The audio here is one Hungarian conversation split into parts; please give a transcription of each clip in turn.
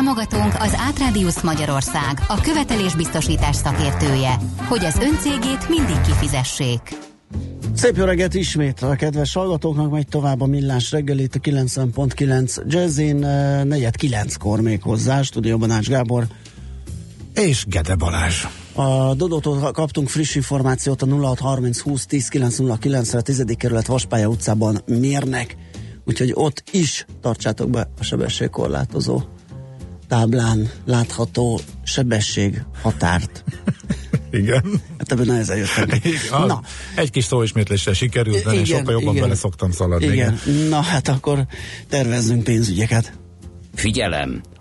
Támogatónk az Átrádiusz Magyarország, a követelésbiztosítás szakértője, hogy az öncégét mindig kifizessék. Szép jó reggelt ismét a kedves hallgatóknak, megy tovább a millás reggelét a 90.9 Jazzin, 4-9-kor még hozzá, stúdióban Ács Gábor. És Gede Balázs. A Dodótól kaptunk friss információt a 0630 20 10 909 re 10. kerület Vaspálya utcában mérnek, úgyhogy ott is tartsátok be a sebességkorlátozó táblán látható sebesség határt. Igen. Hát ebben nehezen jöttem. Na. Egy kis szóismétléssel sikerült, de én sokkal jobban igen. bele szoktam szaladni. Igen. igen. Na hát akkor tervezzünk pénzügyeket. Figyelem!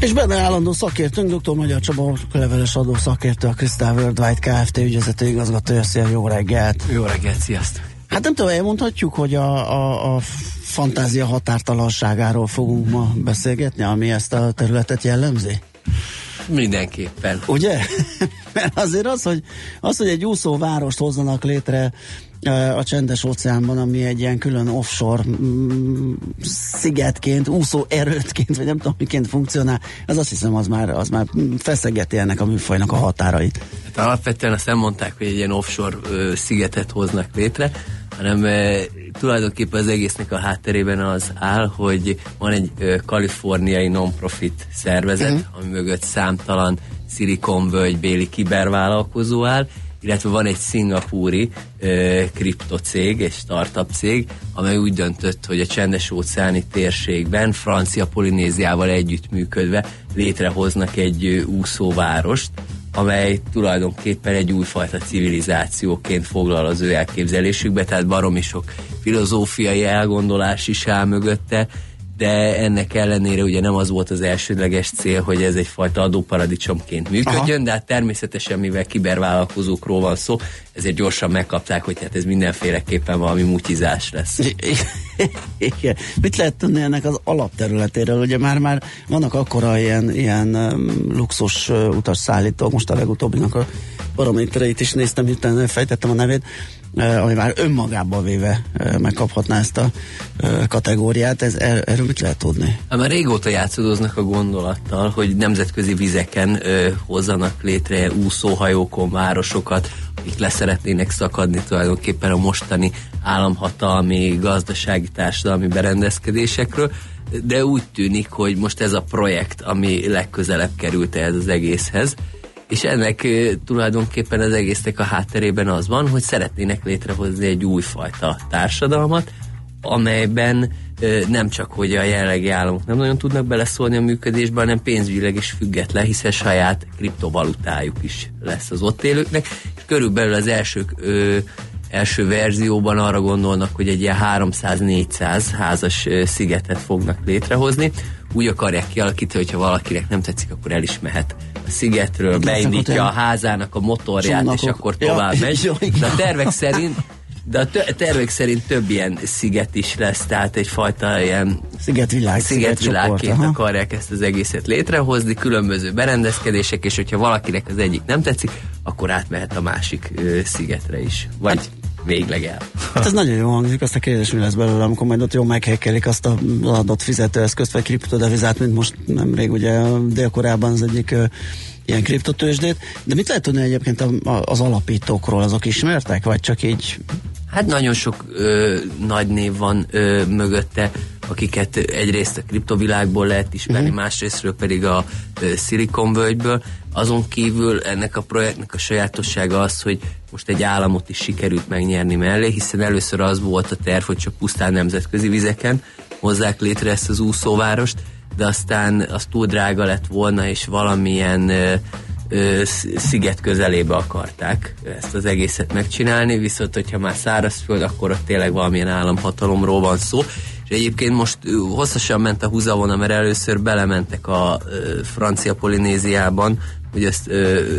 És benne állandó szakértőnk, dr. Magyar Csaba, leveles adó szakértő, a Crystal Worldwide Kft. ügyvezető igazgatója. Szia, jó reggelt! Jó reggelt, sziasztok! Hát nem tudom, elmondhatjuk, hogy a, a, a fantázia határtalanságáról fogunk ma beszélgetni, ami ezt a területet jellemzi? Mindenképpen. Ugye? Mert azért az, hogy, az, hogy egy úszó várost hozzanak létre a csendes óceánban, ami egy ilyen külön offshore mm, szigetként, úszó erőtként, vagy nem tudom, miként funkcionál, az azt hiszem, az már, az már feszegeti ennek a műfajnak a határait. Hát alapvetően azt nem mondták, hogy egy ilyen offshore ö, szigetet hoznak létre, hanem e, tulajdonképpen az egésznek a hátterében az áll, hogy van egy e, kaliforniai non-profit szervezet, uh-huh. ami mögött számtalan szilikonvölgy béli kibervállalkozó áll, illetve van egy szingapúri kriptocég, egy startup cég, amely úgy döntött, hogy a csendes óceáni térségben Francia Polinéziával együttműködve létrehoznak egy ö, úszóvárost, amely tulajdonképpen egy újfajta civilizációként foglal az ő elképzelésükbe, tehát baromi sok filozófiai elgondolás is áll mögötte, de ennek ellenére ugye nem az volt az elsődleges cél, hogy ez egyfajta adóparadicsomként működjön, Aha. de hát természetesen, mivel kibervállalkozókról van szó, ezért gyorsan megkapták, hogy hát ez mindenféleképpen valami mutizás lesz. Igen. Mit lehet tudni ennek az alapterületéről? Ugye már már vannak akkora ilyen, ilyen um, luxus uh, utasszállítók, most a legutóbbinak a paramétereit is néztem, hirtelen fejtettem a nevét, ami már önmagában véve megkaphatná ezt a kategóriát. Ez, er, erről mit lehet tudni? Hát már régóta játszódoznak a gondolattal, hogy nemzetközi vizeken hozzanak létre úszóhajókon városokat, akik leszeretnének szakadni tulajdonképpen a mostani államhatalmi, gazdasági, társadalmi berendezkedésekről, de úgy tűnik, hogy most ez a projekt, ami legközelebb került ez az egészhez, és ennek tulajdonképpen az egésznek a hátterében az van, hogy szeretnének létrehozni egy újfajta társadalmat, amelyben nem csak, hogy a jelenlegi államok nem nagyon tudnak beleszólni a működésbe, hanem pénzügyileg is független, hiszen saját kriptovalutájuk is lesz az ott élőknek, és körülbelül az első első verzióban arra gondolnak, hogy egy ilyen 300-400 házas szigetet fognak létrehozni. Úgy akarják kialakítani, hogyha valakinek nem tetszik, akkor el is mehet a szigetről, beindítja a házának a motorját, Csónakok. és akkor tovább ja, megy. De a tervek szerint de a tervek szerint több ilyen sziget is lesz, tehát egyfajta ilyen szigetvilág, szigetvilágként sziget akarják ezt az egészet létrehozni, különböző berendezkedések, és hogyha valakinek az egyik nem tetszik, akkor átmehet a másik ö, szigetre is. Vagy hát, végleg el. Hát ez nagyon jó hangzik, azt a kérdés mi lesz belőle, amikor majd ott jól meghekkelik azt a adott fizetőeszközt, vagy kriptodevizát, mint most nemrég ugye Dél-Koreában az egyik ö, ilyen kriptotősdét. De mit lehet tudni egyébként az alapítókról? Azok ismertek, vagy csak így Hát nagyon sok ö, nagy név van ö, mögötte, akiket egyrészt a kriptovilágból lehet ismerni, uh-huh. másrésztről pedig a ö, Silicon völgyből. Azon kívül ennek a projektnek a sajátossága az, hogy most egy államot is sikerült megnyerni mellé, hiszen először az volt a terv, hogy csak pusztán nemzetközi vizeken hozzák létre ezt az úszóvárost, de aztán az túl drága lett volna, és valamilyen ö, sziget közelébe akarták ezt az egészet megcsinálni, viszont hogyha már szárazföld, akkor ott tényleg valamilyen államhatalomról van szó, és egyébként most hosszasan ment a húzavona, mert először belementek a francia Polinéziában, hogy ezt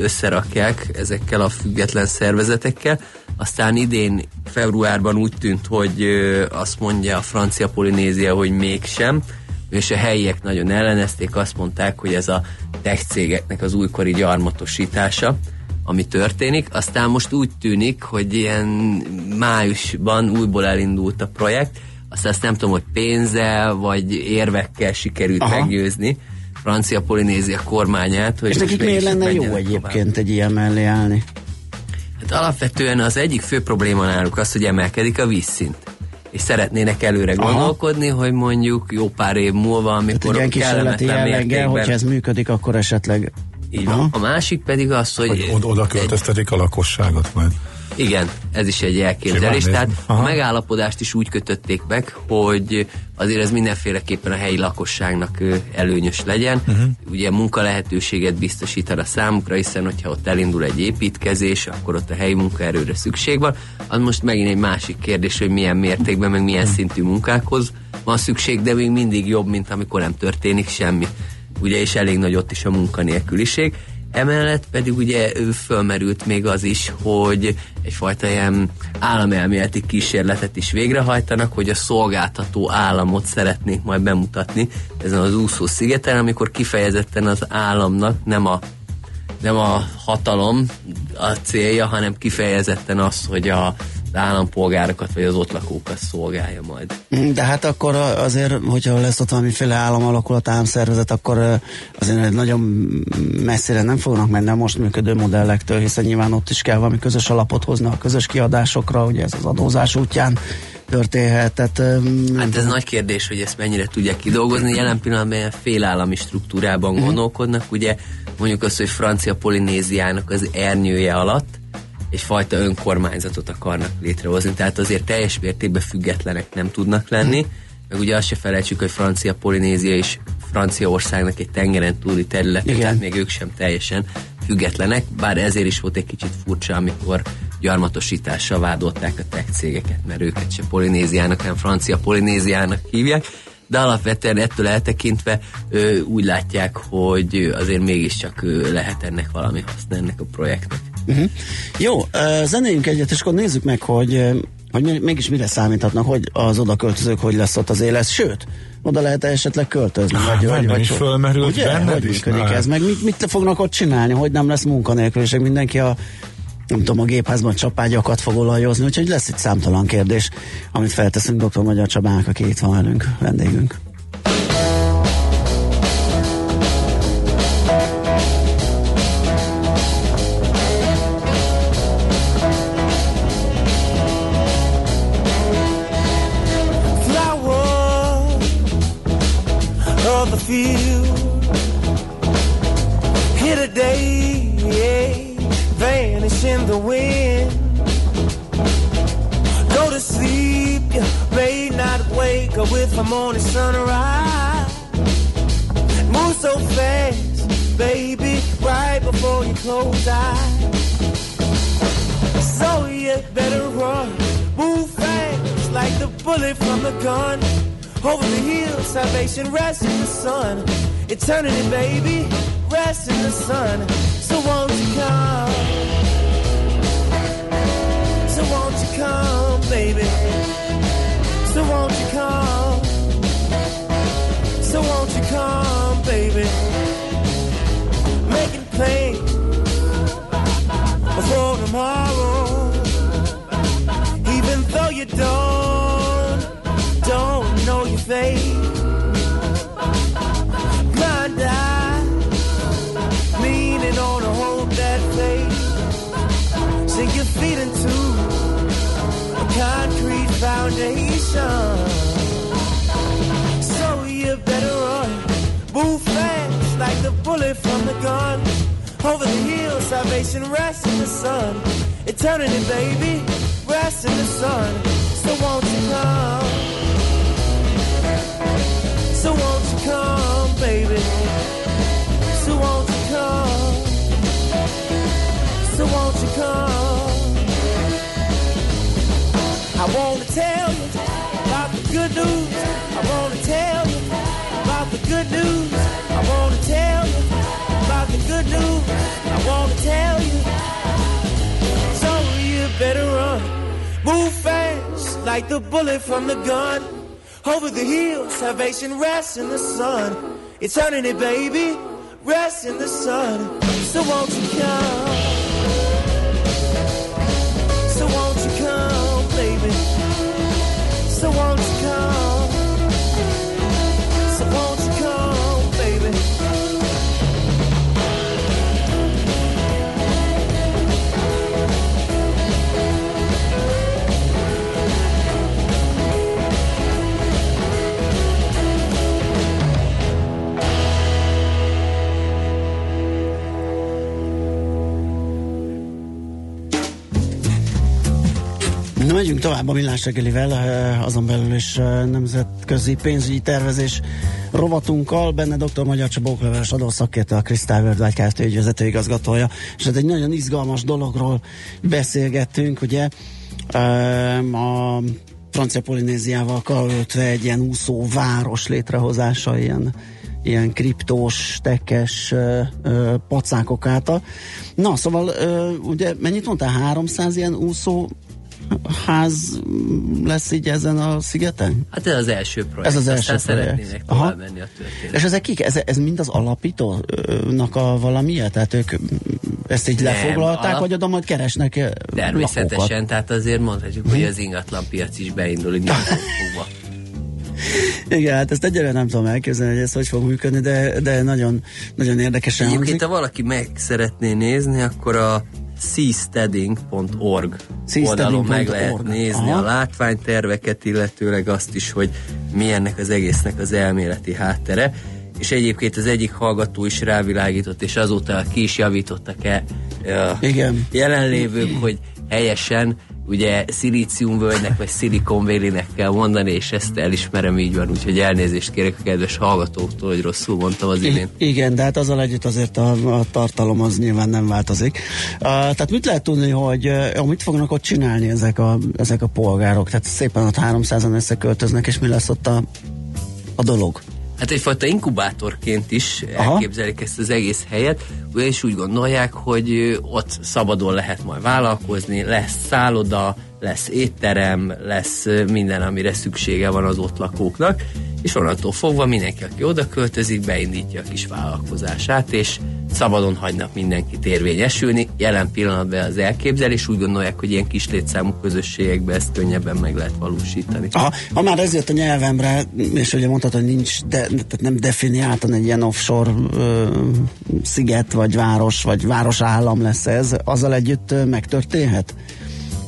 összerakják ezekkel a független szervezetekkel, aztán idén februárban úgy tűnt, hogy azt mondja a francia Polinézia, hogy mégsem, és a helyiek nagyon ellenezték, azt mondták, hogy ez a tech cégeknek az újkori gyarmatosítása, ami történik. Aztán most úgy tűnik, hogy ilyen májusban újból elindult a projekt, aztán azt nem tudom, hogy pénzzel vagy érvekkel sikerült Aha. meggyőzni Francia Polinézia kormányát. Hogy És nekik miért lenne jó egyébként tovább. egy ilyen mellé állni? Hát alapvetően az egyik fő probléma náluk az, hogy emelkedik a vízszint és szeretnének előre Aha. gondolkodni, hogy mondjuk jó pár év múlva, amikor hát kísérleti jelleggel, hogyha ez működik, akkor esetleg így van. A másik pedig az, hogy... hogy oda költöztetik a lakosságot majd. Igen, ez is egy elképzelés. Tehát a megállapodást is úgy kötötték meg, hogy azért ez mindenféleképpen a helyi lakosságnak előnyös legyen. Uh-huh. Ugye munka lehetőséget biztosít a számukra, hiszen hogyha ott elindul egy építkezés, akkor ott a helyi munkaerőre szükség van. Az most megint egy másik kérdés, hogy milyen mértékben, meg milyen uh-huh. szintű munkákhoz van szükség, de még mindig jobb, mint amikor nem történik semmi. Ugye, és elég nagy ott is a munkanélküliség. Emellett pedig ugye ő fölmerült még az is, hogy egyfajta ilyen államelméleti kísérletet is végrehajtanak, hogy a szolgáltató államot szeretnék majd bemutatni ezen az úszó szigeten, amikor kifejezetten az államnak nem a nem a hatalom a célja, hanem kifejezetten az, hogy a állampolgárokat vagy az ott lakókat szolgálja majd. De hát akkor azért, hogyha lesz ott valamiféle államalakulat, államszervezet, akkor azért nagyon messzire nem fognak menni a most működő modellektől, hiszen nyilván ott is kell valami közös alapot hozni a közös kiadásokra, ugye ez az adózás útján történhet. Tehát, hát ez nagy kérdés, hogy ezt mennyire tudják kidolgozni. Jelen pillanatban félállami struktúrában uh-huh. gondolkodnak. Ugye mondjuk azt, hogy Francia Polinéziának az ernyője alatt egyfajta önkormányzatot akarnak létrehozni, tehát azért teljes mértékben függetlenek nem tudnak lenni, meg ugye azt se felejtsük, hogy Francia Polinézia is Franciaországnak egy tengeren túli terület, tehát még ők sem teljesen függetlenek, bár ezért is volt egy kicsit furcsa, amikor gyarmatosítással vádolták a tech cégeket, mert őket se Polinéziának, hanem Francia Polinéziának hívják, de alapvetően ettől eltekintve ö, úgy látják, hogy azért mégiscsak ö, lehet ennek valami haszna ennek a projektnek. Uh-huh. Jó, zenéljünk egyet, és akkor nézzük meg, hogy, hogy mégis mire számíthatnak, hogy az oda költözők, hogy lesz ott az élet, sőt, oda lehet esetleg költözni? Vagy, vagy, vagy, is fölmerült ugye? Hogy is, működik ez? Meg mit, mit fognak ott csinálni? Hogy nem lesz és Mindenki a nem tudom, a gépházban csapágyakat fog olajozni, úgyhogy lesz itt számtalan kérdés, amit felteszünk dr. Magyar Csabának, aki itt van velünk, vendégünk. Field. Here today, yeah, vanish in the wind. Go to sleep, you may not wake up with a morning sunrise. Move so fast, baby, right before you close eyes. So you better run, move fast like the bullet from the gun. Over the hills, salvation rests in the sun. Eternity, baby, rests in the sun. So won't you come? So won't you come, baby? So won't you come? So won't you come, baby? Making plans for tomorrow. Even though you don't know. Blind eye, leaning on a hope that fades. Sink your feet into a concrete foundation. So you better run, move fast like the bullet from the gun. Over the hills, salvation rests in the sun. Eternity, baby, rests in the sun. So won't you come? So won't you come? Baby? So won't you come? So won't you come? I wanna tell you about the good news. I wanna tell you about the good news. I wanna tell you about the good news. I wanna tell you. So you better run. Move fast like the bullet from the gun. Over the hills, salvation rests in the sun. Eternity, baby, rests in the sun. So won't you come? Megyünk tovább a millás reggelivel, eh, azon belül is eh, nemzetközi pénzügyi tervezés rovatunkkal. Benne dr. Magyar Csaba Okleveles adószakértő, a Crystal Worldwide Kft. ügyvezető igazgatója. És hát egy nagyon izgalmas dologról beszélgettünk, ugye eh, a francia Polinéziával karöltve egy ilyen úszó város létrehozása, ilyen ilyen kriptós, tekes ö, ö, pacákok által. Na, szóval ö, ugye mennyit mondtál? 300 ilyen úszó ház lesz így ezen a szigeten? Hát ez az első projekt. Ez az első Aztán projekt. szeretnének Aha. tovább menni a történet. És ezek kik? Ez, ez mind az alapítónak a valamilyen? Tehát ők ezt így Nem, lefoglalták, alap- vagy oda majd keresnek eh, Természetesen, lakókat? tehát azért mondhatjuk, hogy az ingatlan piac is beindul így. Igen, hát ezt egyre nem tudom elképzelni, hogy ez hogy fog működni, de, de nagyon, nagyon érdekesen Egyébként, hangzik. ha valaki meg szeretné nézni, akkor a seasteading.org oldalon meg lehet Seasteading.org. nézni Aha. a látványterveket, illetőleg azt is, hogy mi ennek az egésznek az elméleti háttere. És egyébként az egyik hallgató is rávilágított, és azóta ki is javítottak e Igen. jelenlévők, hogy helyesen ugye szilíciumvölgynek vagy szilikonvélinek kell mondani, és ezt elismerem így van, úgyhogy elnézést kérek a kedves hallgatóktól, hogy rosszul mondtam az imént. I- igen, de hát azzal együtt azért a, a tartalom az nyilván nem változik. Uh, tehát mit lehet tudni, hogy uh, mit fognak ott csinálni ezek a, ezek a polgárok? Tehát szépen ott 300-an összeköltöznek, és mi lesz ott a, a dolog? Hát egyfajta inkubátorként is Aha. elképzelik ezt az egész helyet, és úgy gondolják, hogy ott szabadon lehet majd vállalkozni, lesz szálloda, lesz étterem, lesz minden, amire szüksége van az ott lakóknak, és onnantól fogva mindenki, aki oda költözik, beindítja a kis vállalkozását, és szabadon hagynak mindenkit érvényesülni. Jelen pillanatban az elképzelés, úgy gondolják, hogy ilyen kis létszámú közösségekben ezt könnyebben meg lehet valósítani. Aha, ha már ez jött a nyelvemre, és ugye mondtad, hogy nincs, de, tehát nem definiáltan egy ilyen offshore ö, sziget, vagy város, vagy városállam lesz ez, azzal együtt megtörténhet?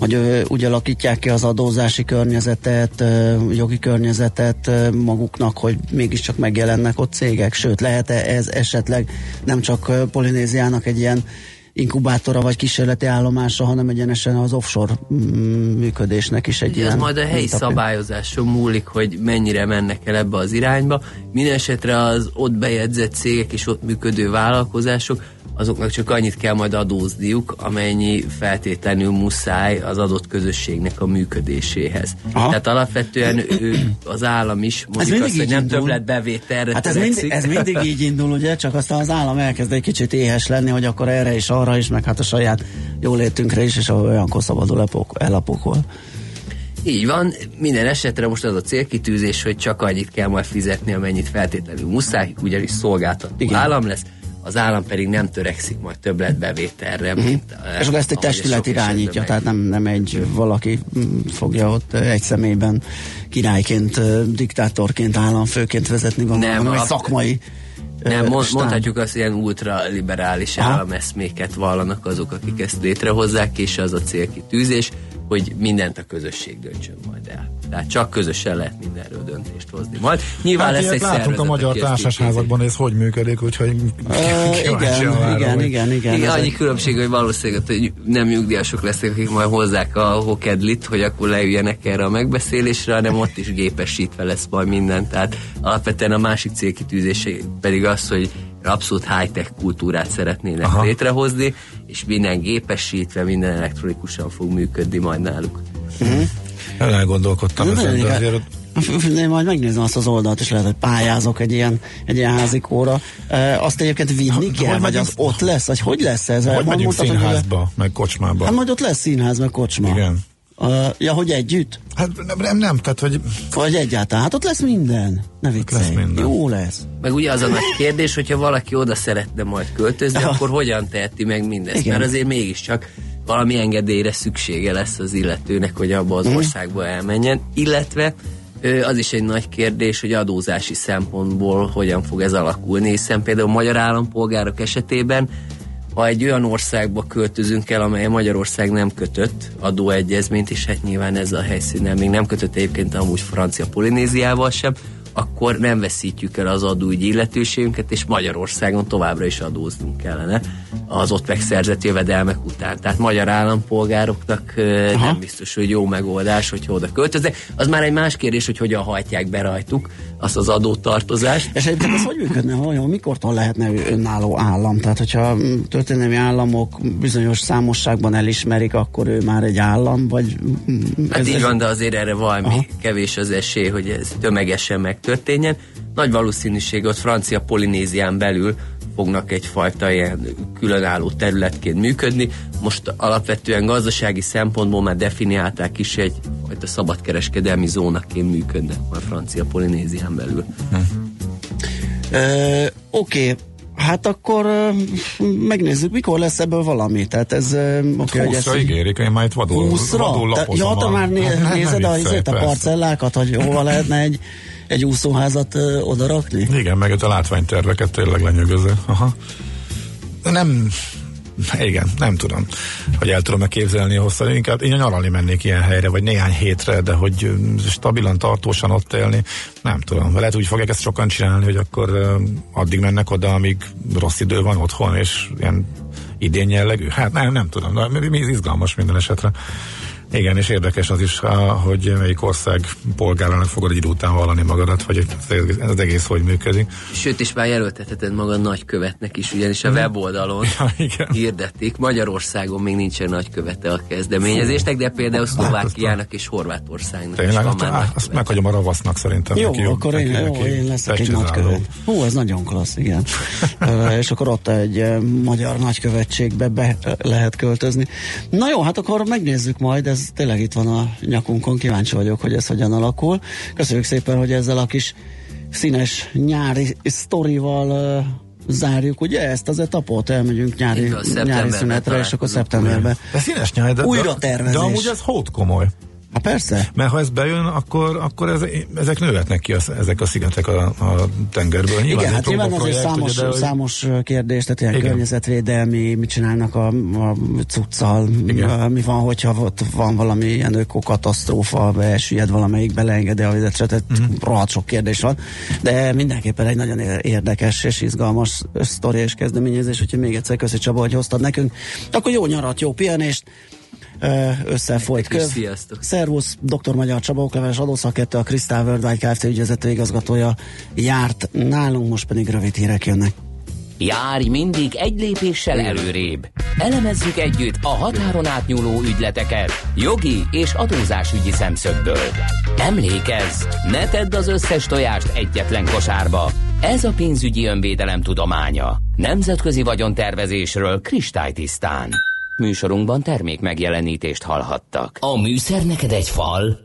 Hogy úgy alakítják ki az adózási környezetet, jogi környezetet maguknak, hogy mégiscsak megjelennek ott cégek, sőt, lehet-e ez esetleg nem csak Polinéziának egy ilyen inkubátora vagy kísérleti állomása, hanem egyenesen az offshore mm, működésnek is egy Ugye ilyen ez majd a helyi mintapéld. szabályozáson múlik, hogy mennyire mennek el ebbe az irányba. Mindenesetre az ott bejegyzett cégek és ott működő vállalkozások, azoknak csak annyit kell majd adózniuk, amennyi feltétlenül muszáj az adott közösségnek a működéséhez. Aha. Tehát alapvetően ő, az állam is mondjuk azt, hogy nem indul. többletbevételre Hát ez mindig, ez mindig így indul, ugye, csak aztán az állam elkezd egy kicsit éhes lenni, hogy akkor erre és arra is, meg hát a saját jólétünkre is, és olyankor szabadul epok- elapokol. Így van, minden esetre most az a célkitűzés, hogy csak annyit kell majd fizetni, amennyit feltétlenül muszáj, ugyanis szolgáltató Igen. állam lesz, az állam pedig nem törekszik majd többletbevételre, mint Mhm. És akkor ezt egy testület irányítja, tehát nem, nem egy valaki mm, fogja ott ö, egy személyben királyként, ö, diktátorként, államfőként vezetni, gondolom, Nem, hanem egy szakmai Nem, mond, mondhatjuk azt, hogy ilyen ultraliberális állameszméket vallanak azok, akik ezt létrehozzák, és az a célkitűzés, hogy mindent a közösség döntsön majd el. Tehát csak közösen lehet mindenről döntést hozni. Majd nyilván hát lesz egy látunk a magyar társasházakban, ez hogy működik, úgyhogy igen, igen, igen, igen, igen, igen. Annyi különbség, hogy valószínűleg hogy nem nyugdíjasok lesznek, akik majd hozzák a hokedlit, hogy akkor leüljenek erre a megbeszélésre, hanem ott is gépesítve lesz majd minden. Tehát alapvetően a másik célkitűzése pedig az, hogy abszolút high-tech kultúrát szeretnének Aha. létrehozni, és minden gépesítve, minden elektronikusan fog működni majd náluk. Uh-huh. Elgondolkodtam ezen, de azért én majd megnézem azt az oldalt, és lehet, hogy pályázok egy ilyen, egy ilyen házikóra. E, azt egyébként vinni kell, hogy vagy az ott lesz, vagy hogy lesz ez? Hogy megyünk színházba, hogy... meg kocsmába. Hát majd ott lesz színház, meg kocsma. Igen. Uh, ja, hogy együtt? Hát nem, nem, nem tehát hogy... Vagy egyáltalán, hát ott lesz minden. Ne viccelj. Lesz minden. Jó lesz. Meg ugye az a nagy kérdés, hogyha valaki oda szeretne majd költözni, ja. akkor hogyan teheti meg mindezt? Igen. Mert azért mégiscsak valami engedélyre szüksége lesz az illetőnek, hogy abba az mm. országba elmenjen, illetve az is egy nagy kérdés, hogy adózási szempontból hogyan fog ez alakulni, hiszen például magyar állampolgárok esetében ha egy olyan országba költözünk el, amely Magyarország nem kötött adóegyezményt, és hát nyilván ez a helyszínen még nem kötött egyébként amúgy Francia Polinéziával sem, akkor nem veszítjük el az adóügyi illetőségünket, és Magyarországon továbbra is adóznunk kellene az ott megszerzett jövedelmek után. Tehát magyar állampolgároknak Aha. nem biztos, hogy jó megoldás, hogy oda költöznek. Az már egy más kérdés, hogy hogyan hajtják be rajtuk azt az adótartozást. És egyébként ez hogy működne, hogy mikortól lehetne önálló állam? Tehát, hogyha történelmi államok bizonyos számosságban elismerik, akkor ő már egy állam, vagy... Hát ez így van, de azért erre valami Aha. kevés az esély, hogy ez tömegesen megtörténjen. Nagy valószínűség ott Francia Polinézián belül fognak egyfajta ilyen különálló területként működni. Most alapvetően gazdasági szempontból már definiálták is egy fajta szabadkereskedelmi zónaként működnek a francia Polinézián belül. Hm. Oké, okay. Hát akkor uh, megnézzük, mikor lesz ebből valami. Tehát ez... Uh, okay, 20 ez ígérik, én majd vadul, 20 vadul lapozom. Ja, te már né, hát, nézed a, viccelj, a parcellákat, hogy hova lehetne egy egy úszóházat ö, odarakni? Igen, meg a látványterveket tényleg lenyűgöző. Aha. Nem, igen, nem tudom, hogy el tudom-e képzelni hosszan. Inkább én nyaralni mennék ilyen helyre, vagy néhány hétre, de hogy stabilan, tartósan ott élni, nem tudom. Lehet úgy fogják ezt sokan csinálni, hogy akkor addig mennek oda, amíg rossz idő van otthon, és ilyen idén jellegű. Hát nem, nem tudom, de mi izgalmas minden esetre. Igen, és érdekes az is, hogy melyik ország polgárának fogod egy idő után vallani magadat, hogy ez az egész hogy működik. Sőt, és már jelöltetheted magad nagykövetnek is, ugyanis a mhm. weboldalon ja, igen. hirdették. Magyarországon még nincsen nagykövete a kezdeményezésnek, de például Szlovákiának és Horvátországnak Tényleg, is van már hát, azt meghagyom a ravasznak szerintem. Jó, neki, akkor neki, én, neki, jó, én leszek egy nagykövet. Hú, ez nagyon klassz, igen. és akkor ott egy magyar nagykövetségbe be lehet költözni. Na jó, hát akkor megnézzük majd, ez tényleg itt van a nyakunkon, kíváncsi vagyok, hogy ez hogyan alakul. Köszönjük szépen, hogy ezzel a kis színes nyári sztorival uh, zárjuk, ugye ezt az etapot, elmegyünk nyári, nyári szünetre, és akkor szeptemberben. De színes nyár, de, Újra tervezés. De amúgy ez hót komoly. Hát persze. Mert ha ez bejön, akkor, akkor ez, ezek nőhetnek ki az, ezek a szigetek a, a tengerből. Nyilván Igen, hát nyilván azért számos, ugye, de, számos kérdés, tehát ilyen Igen. környezetvédelmi, mit csinálnak a, a cuccal, Igen. mi van, hogyha ott van valami ilyen ökokatasztrófa, besüllyed valamelyik, beleengedi a vizet, tehát uh-huh. rohadt sok kérdés van, de mindenképpen egy nagyon érdekes és izgalmas sztori és kezdeményezés, úgyhogy még egyszer köszi Csaba, hogy hoztad nekünk. Akkor jó nyarat, jó pihenést, összefolyt köv. Szervusz, dr. Magyar Csaba Okleves adószakértő, a Crystal Worldwide Kft. ügyvezető igazgatója járt nálunk, most pedig rövid hírek jönnek. Járj mindig egy lépéssel előrébb. Elemezzük együtt a határon átnyúló ügyleteket jogi és adózásügyi szemszögből. Emlékezz, ne tedd az összes tojást egyetlen kosárba. Ez a pénzügyi önvédelem tudománya. Nemzetközi vagyontervezésről kristálytisztán. Műsorunkban termék megjelenítést hallhattak. A műszer neked egy fal,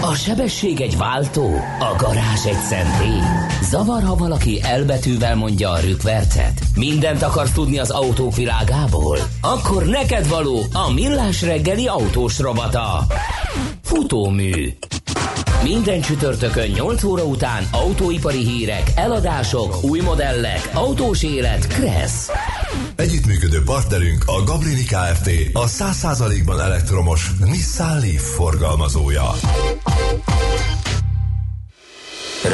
a sebesség egy váltó, a garázs egy szentély. Zavar, ha valaki elbetűvel mondja a rükvercet. Mindent akarsz tudni az autók világából? Akkor neked való a millás reggeli autós rovata. Futómű. Minden csütörtökön 8 óra után autóipari hírek, eladások, új modellek, autós élet, Kressz. Együttműködő partnerünk a Gablini Kft. A 100%-ban elektromos Nissan Leaf forgalmazója.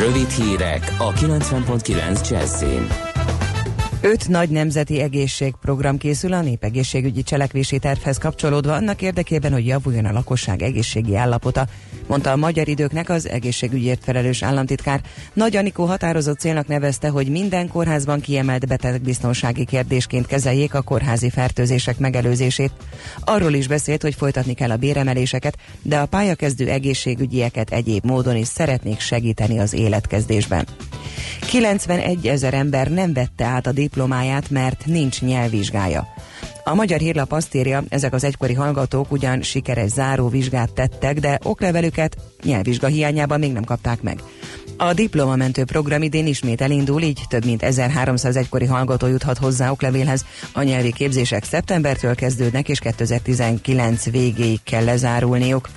Rövid hírek a 90.9 Jazzin. Öt nagy nemzeti egészségprogram készül a népegészségügyi cselekvési tervhez kapcsolódva annak érdekében, hogy javuljon a lakosság egészségi állapota, mondta a magyar időknek az egészségügyért felelős államtitkár. Nagy Anikó határozott célnak nevezte, hogy minden kórházban kiemelt betegbiztonsági kérdésként kezeljék a kórházi fertőzések megelőzését. Arról is beszélt, hogy folytatni kell a béremeléseket, de a pályakezdő egészségügyieket egyéb módon is szeretnék segíteni az életkezdésben. 91 ezer ember nem vette át a diplomáját, mert nincs nyelvvizsgája. A Magyar Hírlap azt írja, ezek az egykori hallgatók ugyan sikeres záró vizsgát tettek, de oklevelüket nyelvvizsga hiányában még nem kapták meg. A diplomamentő program idén ismét elindul, így több mint 1300 egykori hallgató juthat hozzá oklevélhez. A nyelvi képzések szeptembertől kezdődnek, és 2019 végéig kell lezárulniuk.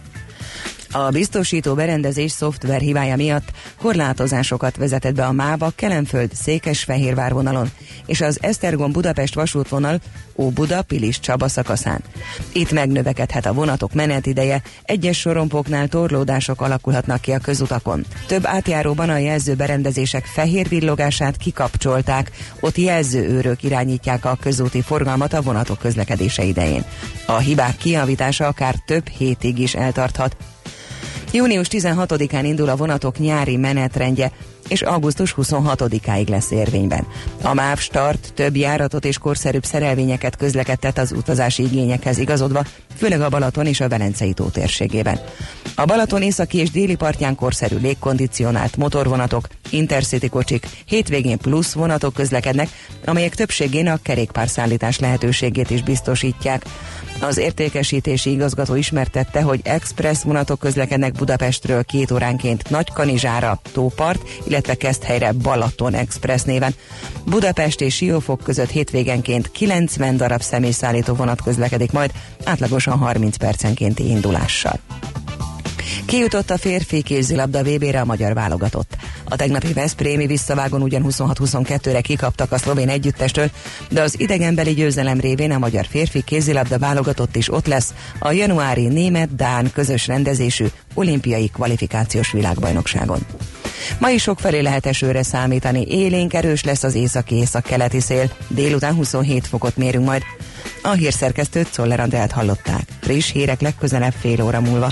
A biztosító berendezés szoftver hibája miatt korlátozásokat vezetett be a Mába Kelenföld Székesfehérvár vonalon és az Esztergom Budapest vasútvonal Óbuda Pilis Csaba szakaszán. Itt megnövekedhet a vonatok menetideje, egyes sorompoknál torlódások alakulhatnak ki a közutakon. Több átjáróban a jelzőberendezések fehér villogását kikapcsolták, ott jelzőőrök irányítják a közúti forgalmat a vonatok közlekedése idején. A hibák kiavítása akár több hétig is eltarthat, Június 16-án indul a vonatok nyári menetrendje, és augusztus 26-áig lesz érvényben. A MÁV Start több járatot és korszerűbb szerelvényeket közlekedtet az utazási igényekhez igazodva, főleg a Balaton és a Velencei tó térségében. A Balaton északi és déli partján korszerű légkondicionált motorvonatok, intercity kocsik, hétvégén plusz vonatok közlekednek, amelyek többségén a kerékpárszállítás lehetőségét is biztosítják. Az értékesítési igazgató ismertette, hogy express vonatok közlekednek Budapestről két óránként Nagykanizsára, Tópart, illetve Keszthelyre Balaton Express néven. Budapest és Siófok között hétvégenként 90 darab személyszállító vonat közlekedik majd, átlagosan 30 percenkénti indulással. Kijutott a férfi kézilabda VB-re a magyar válogatott. A tegnapi Veszprémi visszavágon ugyan 26-22-re kikaptak a szlovén együttestől, de az idegenbeli győzelem révén a magyar férfi kézilabda válogatott is ott lesz a januári német-dán közös rendezésű olimpiai kvalifikációs világbajnokságon. Ma is sok felé lehet esőre számítani, élénk erős lesz az északi-észak-keleti szél, délután 27 fokot mérünk majd. A hírszerkesztőt Czoller hallották. Friss hírek legközelebb fél óra múlva.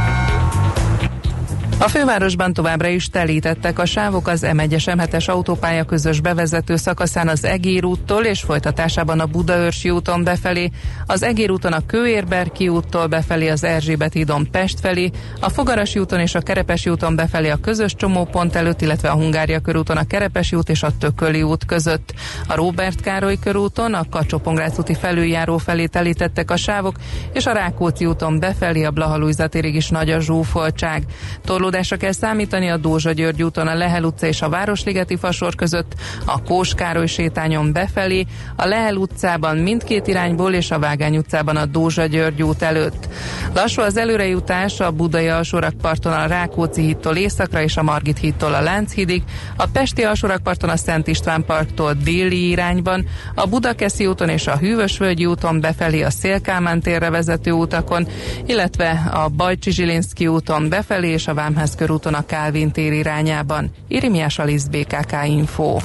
a fővárosban továbbra is telítettek a sávok az M1-es M7-es autópálya közös bevezető szakaszán az Egér úttól és folytatásában a Budaörsi úton befelé, az Egér úton a Kőérberki úttól befelé az Erzsébet hídon Pest felé, a Fogarasi úton és a Kerepesi úton befelé a közös csomópont előtt, illetve a Hungária körúton a Kerepesi út és a Tököli út között. A Róbert Károly körúton a kacsó úti felüljáró felé telítettek a sávok, és a Rákóczi úton befelé a Blaha is nagy a zsúfoltság. Torló Torlódásra kell számítani a Dózsa György úton a Lehel utca és a Városligeti fasor között, a Kóskároly sétányon befelé, a Lehel utcában mindkét irányból és a Vágány utcában a Dózsa György út előtt. Lassú az előrejutás a Budai alsórakparton a Rákóczi hídtól északra és a Margit hídtól a Lánchídig, a Pesti alsórakparton a Szent István parktól déli irányban, a Budakeszi úton és a Hűvösvölgyi úton befelé a Szélkámán térre vezető utakon, illetve a Bajcsi Zsilinszki úton befelé és a Vámház Vámház körúton a Kálvin tér irányában. Irimiás Alisz BKK Info.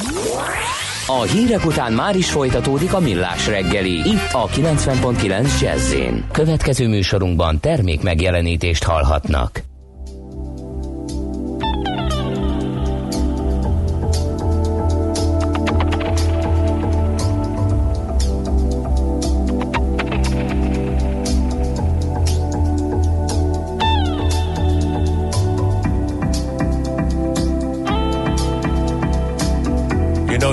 A hírek után már is folytatódik a millás reggeli. Itt a 90.9 jazz Következő műsorunkban termék megjelenítést hallhatnak.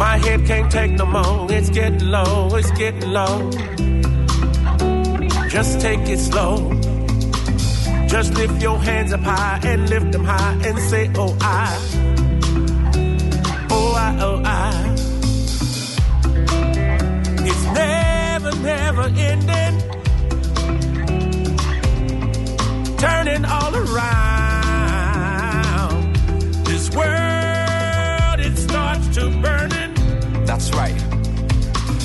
My head can't take no more. It's getting low. It's getting low. Just take it slow. Just lift your hands up high and lift them high and say, Oh, I. Oh, I, oh, I. It's never, never ending. Turning all around. This world, it starts to burning.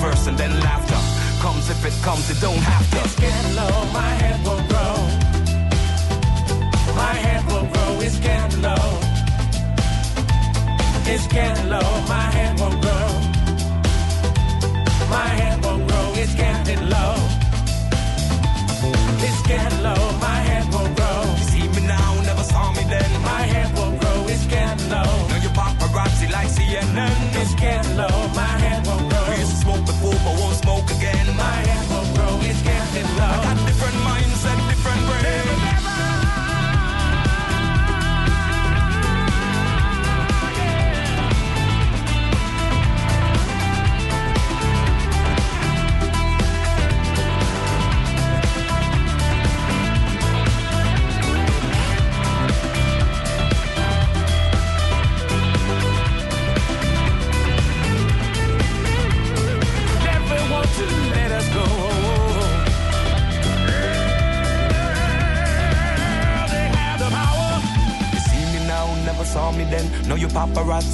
first and then laughter. Comes if it comes, it don't have to. It's getting low, my head will grow. My head will grow, it's getting low. It's getting low, my head will grow. My head will grow, it's getting low. It's getting low, my head will grow. See me now, never saw me then. My head will grow, it's getting low. Now you paparazzi like CNN. It's getting low,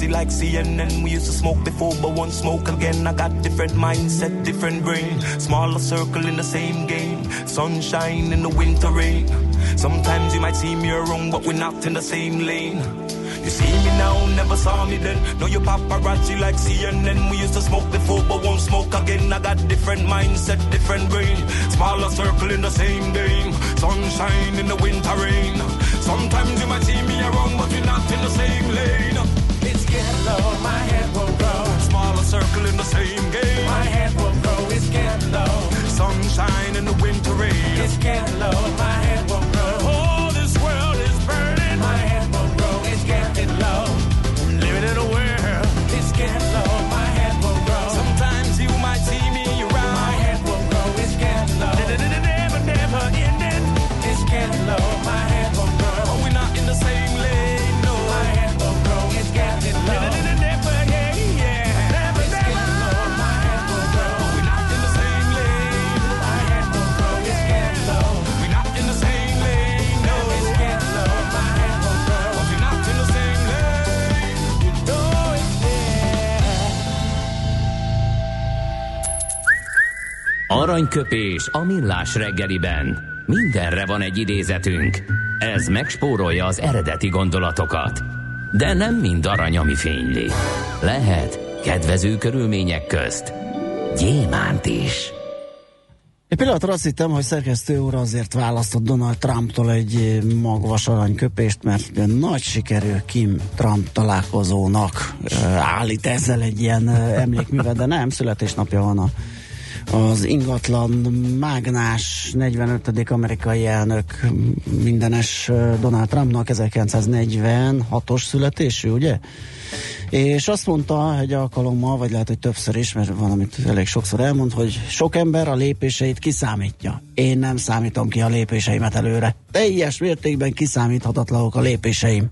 paparazzi like CNN. We used to smoke before, but won't smoke again. I got different mindset, different brain. Smaller circle in the same game. Sunshine in the winter rain. Sometimes you might see me around, but we're not in the same lane. You see me now, never saw me then. Now you paparazzi like CNN. We used to smoke before, but won't smoke again. I got different mindset, different brain. Smaller circle in the same game. Sunshine in the winter rain. Sometimes you might see me around, but we're not in the same lane. My head will grow. Smaller circle in the same game. My head will grow, it's getting low. Sunshine in the winter rain. It's getting low, my head will Aranyköpés a millás reggeliben. Mindenre van egy idézetünk. Ez megspórolja az eredeti gondolatokat. De nem mind arany, ami fényli. Lehet kedvező körülmények közt gyémánt is. Egy pillanatra azt hittem, hogy szerkesztő úr azért választott Donald Trumptól egy magvas aranyköpést, mert nagy sikerű Kim Trump találkozónak eh, állít ezzel egy ilyen eh, emlékművet, de nem, születésnapja van a az ingatlan mágnás 45. amerikai elnök mindenes Donald Trumpnak 1946-os születésű, ugye? És azt mondta egy alkalommal, vagy lehet, hogy többször is, mert van, amit elég sokszor elmond, hogy sok ember a lépéseit kiszámítja. Én nem számítom ki a lépéseimet előre. Teljes mértékben kiszámíthatatlanok a lépéseim.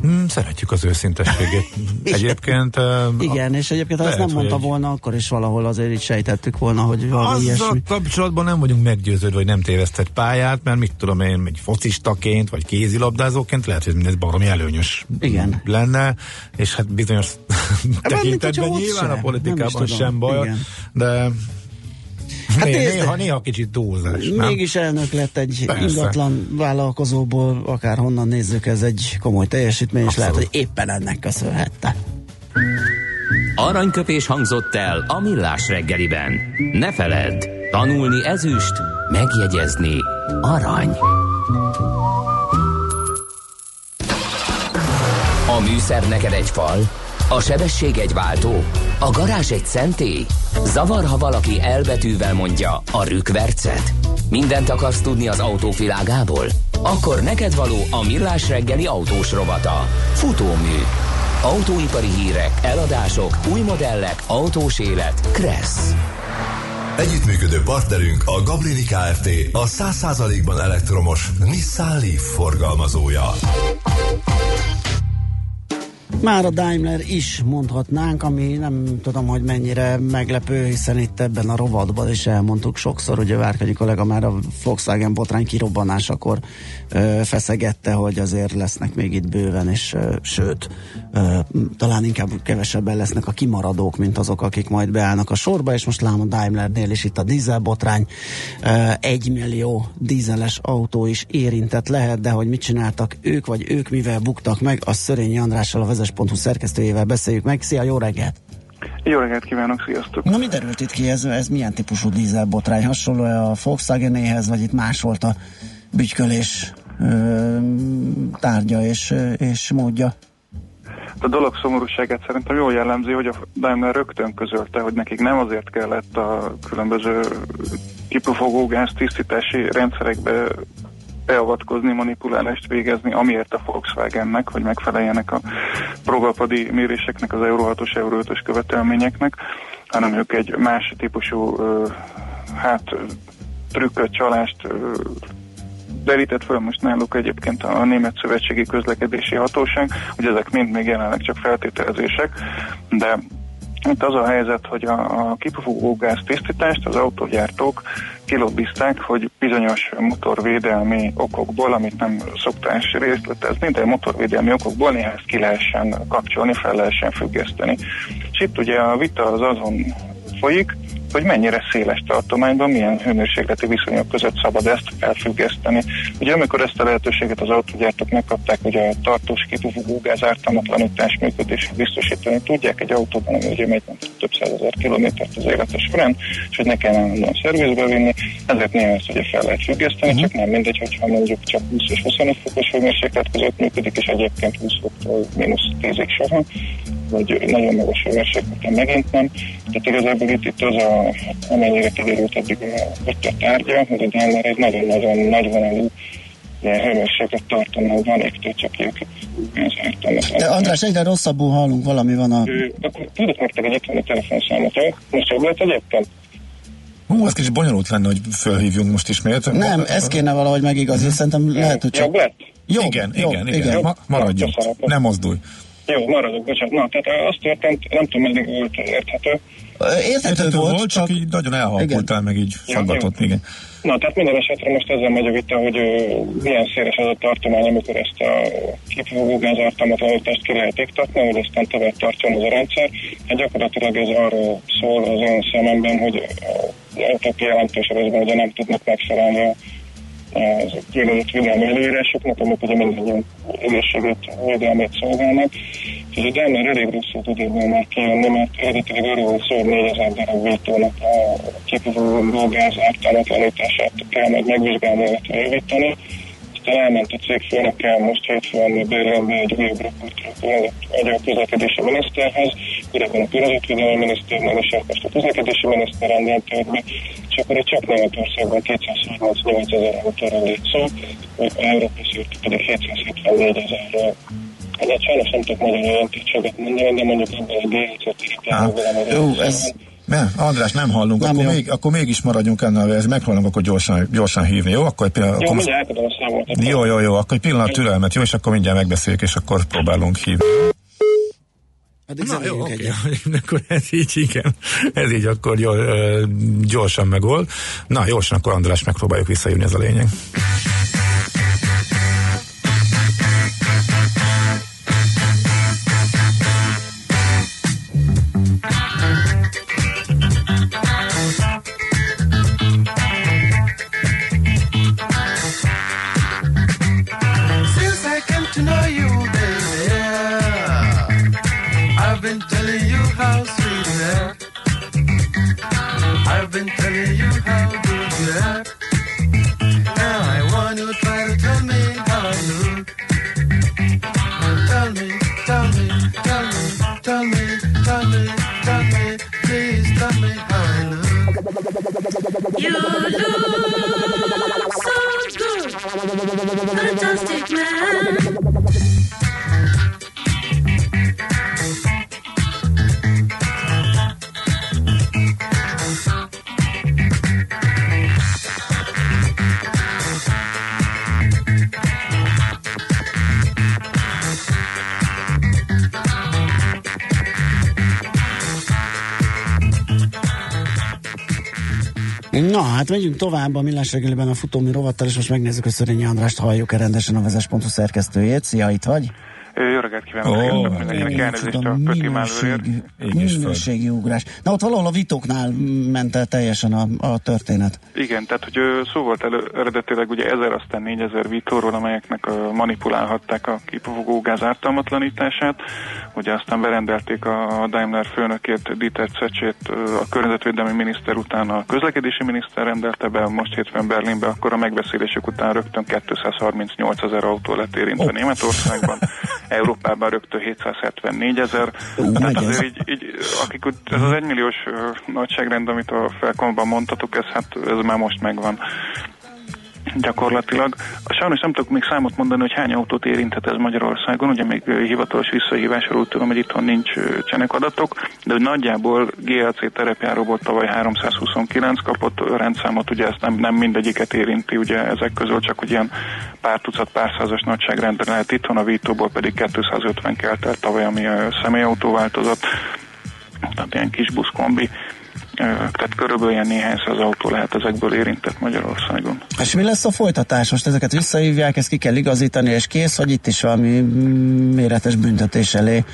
Hmm, szeretjük az őszintességét. Egyébként... Igen, és egyébként ha ezt lehet, nem mondta hogy volna, akkor is valahol azért így sejtettük volna, hogy valami Azzal ilyesmi. kapcsolatban nem vagyunk meggyőződve, hogy nem tévesztett pályát, mert mit tudom én, egy focistaként, vagy kézilabdázóként lehet, hogy mindez baromi előnyös Igen. lenne, és hát bizonyos hogyha tekintetben nyilván sem. a politikában sem baj, Igen. de Hát néha, néha, néha kicsit túlzás, nem? Mégis elnök lett egy Persze. ingatlan vállalkozóból, akár honnan nézzük, ez egy komoly teljesítmény, és Abszolút. lehet, hogy éppen ennek köszönhette. Aranyköpés hangzott el a millás reggeliben. Ne feledd, tanulni ezüst, megjegyezni arany. A műszer neked egy fal, a sebesség egy váltó, a garázs egy szentély. Zavar, ha valaki elbetűvel mondja a rükvercet. Mindent akarsz tudni az autók világából? Akkor neked való a millás reggeli autós rovata. Futómű. Autóipari hírek, eladások, új modellek, autós élet. Kressz. Együttműködő partnerünk a Gablini Kft. A 100%-ban elektromos Nissan Leaf forgalmazója. Már a Daimler is mondhatnánk, ami nem tudom, hogy mennyire meglepő, hiszen itt ebben a rovatban is elmondtuk sokszor, ugye Várkanyi kollega már a Volkswagen botrány kirobbanásakor ö, feszegette, hogy azért lesznek még itt bőven, és ö, sőt, ö, talán inkább kevesebben lesznek a kimaradók, mint azok, akik majd beállnak a sorba, és most lám a Daimlernél is itt a dízelbotrány, ö, egy millió dízeles autó is érintett lehet, de hogy mit csináltak ők, vagy ők mivel buktak meg, a Szörényi Andrással, a vezes.hu szerkesztőjével beszéljük meg. Szia, jó reggelt! Jó reggelt kívánok, sziasztok! Na mi derült itt ki, ez, ez milyen típusú dízelbotrány? Hasonló-e a Volkswagenéhez, vagy itt más volt a bütykölés ö, tárgya és, és módja? A dolog szomorúságát szerintem jól jellemzi, hogy a Daimler rögtön közölte, hogy nekik nem azért kellett a különböző kipufogógáz tisztítási rendszerekbe beavatkozni, manipulálást végezni, amiért a Volkswagennek, hogy megfeleljenek a próbapadi méréseknek, az Euro 6-os, Euro 5-ös követelményeknek, hanem ők egy más típusú hát trükköt, csalást derített föl. Most náluk egyébként a Német Szövetségi Közlekedési Hatóság, hogy ezek mind még jelenleg csak feltételezések, de itt az a helyzet, hogy a, a kipufogógáz tisztítást az autógyártók kilobbizták, hogy bizonyos motorvédelmi okokból, amit nem szoktás részletezni, de motorvédelmi okokból néha ezt ki lehessen kapcsolni, fel lehessen függeszteni. És itt ugye a vita az azon folyik, hogy mennyire széles tartományban, milyen hőmérsékleti viszonyok között szabad ezt felfüggeszteni. Ugye amikor ezt a lehetőséget az autógyártók megkapták, hogy a tartós kipufogógáz ártalmatlanítás működését biztosítani tudják egy autóban, ami ugye megy több százezer kilométert az életes során, és hogy ne kell állandóan szervizbe vinni, ezért néha ezt ugye fel lehet függeszteni, csak nem mindegy, hogyha mondjuk csak 20 és 25 fokos hőmérséklet között működik, és egyébként 20 foktól mínusz 10-ig soha, vagy nagyon magas hőmérsékleten megint nem. Tehát igazából itt, itt az a, amennyire kiderült eddig a, ott a tárgya, hogy a Daimler egy nagyon-nagyon nagy vonalú ilyen hőmérséklet tartalmú van, ettől csak. De András, egyre rosszabbul hallunk, valami van a... Ö, Akkor tudok nektek egy otthoni telefonszámot, jó? Most jobb lehet egyébként? Hú, ez kicsit bonyolult lenne, hogy felhívjunk most ismét. Nem, ez kéne valahogy megigazni, szerintem lehet, hogy csak... Jobb lett? Jó, igen, jó, igen, igen, Ma, maradjunk. Nem mozdulj. Jó, maradok, bocsánat. Na, tehát az történt, nem tudom, meddig volt érthető. Érthető volt, volt, csak így nagyon elhalkultál, meg így faggatott, jó. igen. Na, tehát minden esetre most ezzel megy a vita, hogy ö, milyen széles az a tartomány, amikor ezt a kipufogógáz ártalmatlanítást ki lehet iktatni, hogy aztán tovább tartson az a rendszer. Hát gyakorlatilag ez arról szól az én szememben, hogy az autók jelentős részben ugye nem tudnak megfelelni a az kiadott védelmi előírásoknak, amik ugye mindannyian egészségét, védelmét szolgálnak. És a Daimler elég rosszul tud ebből már kijönni, mert eredetileg arról volt szó, hogy 4000 darab vétónak a kipufogó gáz ártalmatlanítását kell majd megvizsgálni, illetve javítani. Aztán elment a cég főnökkel most hétfőn bérelni egy újabb riportot a közlekedési miniszterhez, korábban a környezetvédelmi miniszternél és most a közlekedési miniszter rendelték be, és akkor itt csak Németországban 238 ezer autóról lett szó, Európa szerte pedig 774 ezerről. Hát sajnos nem tudok magyar jelentőséget mondani, de mondjuk ebben a DLC területen Jó, ez... Nem, András, nem hallunk, Nem akkor, jó. még, akkor mégis maradjunk ennél, ez megpróbálunk akkor gyorsan, gyorsan hívni, jó? Akkor egy pillanat, Jó, akkor most, a számot. jó, jó, jó, akkor egy pillanat türelmet, jó, és akkor mindjárt megbeszéljük, és akkor próbálunk hívni. Addig Na jó, oké, egyet. akkor ez így, igen, ez így akkor jó, gyorsan megold. Na, gyorsan, akkor András megpróbáljuk visszajönni, ez a lényeg. Hát megyünk tovább a Millás reggeliben a futómi rovattal, és most megnézzük, hogy Szörényi Andrást halljuk-e rendesen a vezes.hu szerkesztőjét. Szia, itt vagy? Jó reggelt kívánok, Ó, oh, mindenkinek elnézést a Pöti minőségi, ugrás. Na ott valahol a vitóknál ment el teljesen a, a történet. Igen, tehát hogy szó volt elő, eredetileg ugye 1000, aztán 4000 vitóról, amelyeknek ö, manipulálhatták a kipufogó gáz ártalmatlanítását. Ugye aztán berendelték a Daimler főnökét, Dieter Cecsét, ö, a környezetvédelmi miniszter után a közlekedési miniszter rendelte be, most hétfőn Berlinbe, akkor a megbeszélések után rögtön 238 ezer autó lett érintve Oh. Németországban, Európában rögtön 774 ezer. Tehát azért így, így, akik ez az egymilliós nagyságrend, amit a felkomban mondtatok, ez hát ez már most megvan gyakorlatilag. Sajnos nem tudok még számot mondani, hogy hány autót érinthet ez Magyarországon, ugye még hivatalos visszahívásról úgy tudom, hogy itthon nincs ö, csenek adatok, de hogy nagyjából GLC terepjáróból tavaly 329 kapott rendszámot, ugye ezt nem, nem mindegyiket érinti, ugye ezek közül csak hogy ilyen pár tucat, pár százas nagyságrendre lehet itthon, a Vítóból pedig 250 kelt el tavaly, ami ö, személyautó változott, tehát ilyen kis busz kombi, tehát körülbelül ilyen néhány száz autó lehet ezekből érintett Magyarországon. És mi lesz a folytatás? Most ezeket visszahívják, ezt ki kell igazítani, és kész, hogy itt is valami méretes büntetés elé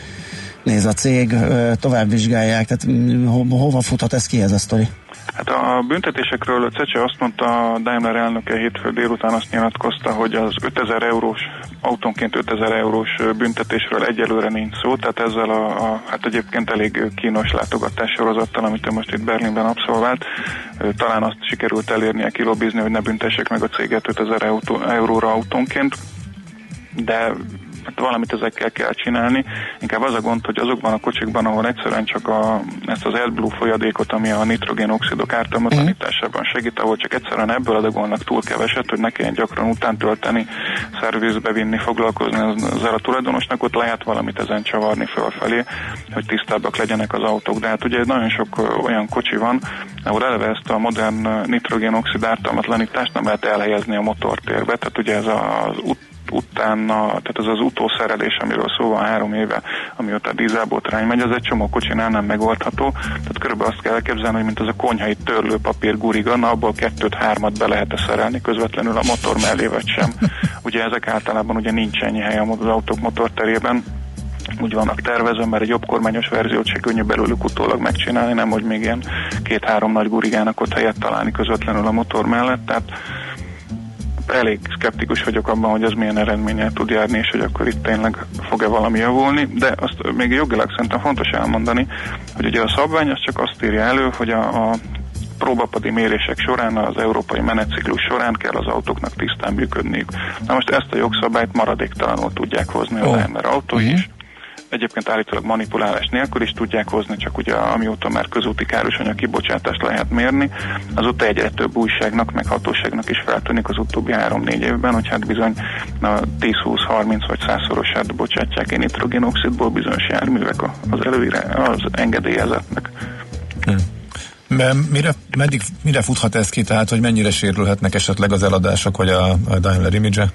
néz a cég, tovább vizsgálják, tehát ho- hova futhat ez ki ez a sztori? Hát a büntetésekről Cece azt mondta, a Daimler elnöke hétfő délután azt nyilatkozta, hogy az 5000 eurós, autónként 5000 eurós büntetésről egyelőre nincs szó, tehát ezzel a, a hát egyébként elég kínos látogatássorozattal, amit ő most itt Berlinben abszolvált, talán azt sikerült elérnie kilobbizni, hogy ne büntessék meg a céget 5000 autó, euróra autónként, de hát valamit ezekkel kell csinálni. Inkább az a gond, hogy azokban a kocsikban, ahol egyszerűen csak a, ezt az AdBlue folyadékot, ami a nitrogénoxidok ártalmatlanításában segít, ahol csak egyszerűen ebből adagolnak túl keveset, hogy ne kelljen gyakran utántölteni, szervizbe vinni, foglalkozni az- ezzel a tulajdonosnak, ott lehet valamit ezen csavarni fölfelé, hogy tisztábbak legyenek az autók. De hát ugye nagyon sok olyan kocsi van, ahol eleve ezt a modern ö, nitrogénoxid ártalmatlanítást nem lehet elhelyezni a motortérbe, tehát ugye ez az ut utána, tehát ez az utószerelés, amiről szó van három éve, amióta a dízelbotrány megy, az egy csomó kocsinál nem megoldható. Tehát körülbelül azt kell elképzelni, hogy mint az a konyhai törlőpapír guriga, na abból kettőt-hármat be lehet szerelni közvetlenül a motor mellé, vagy sem. Ugye ezek általában ugye nincs ennyi hely az autók motorterében, úgy vannak tervezve, mert egy jobb kormányos verziót se könnyű belőlük utólag megcsinálni, nem hogy még ilyen két-három nagy gurigának ott helyet találni közvetlenül a motor mellett, tehát elég szkeptikus vagyok abban, hogy ez milyen eredménnyel tud járni, és hogy akkor itt tényleg fog-e valami javulni, de azt még jogilag szerintem fontos elmondani, hogy ugye a szabvány az csak azt írja elő, hogy a, a próbapadi mérések során, az európai menetciklus során kell az autóknak tisztán működniük. Na most ezt a jogszabályt maradéktalanul tudják hozni a Ó. Daimler autói is, egyébként állítólag manipulálás nélkül is tudják hozni, csak ugye amióta már közúti károsanyag kibocsátást lehet mérni, azóta egyre több újságnak, meg hatóságnak is feltűnik az utóbbi 3-4 évben, hogy hát bizony a 10-20-30 vagy 100-szorosát bocsátják én nitrogénoxidból bizonyos járművek az előire, az engedélyezetnek. De mire, meddig, mire futhat ez ki, tehát hogy mennyire sérülhetnek esetleg az eladások, vagy a, a Daimler image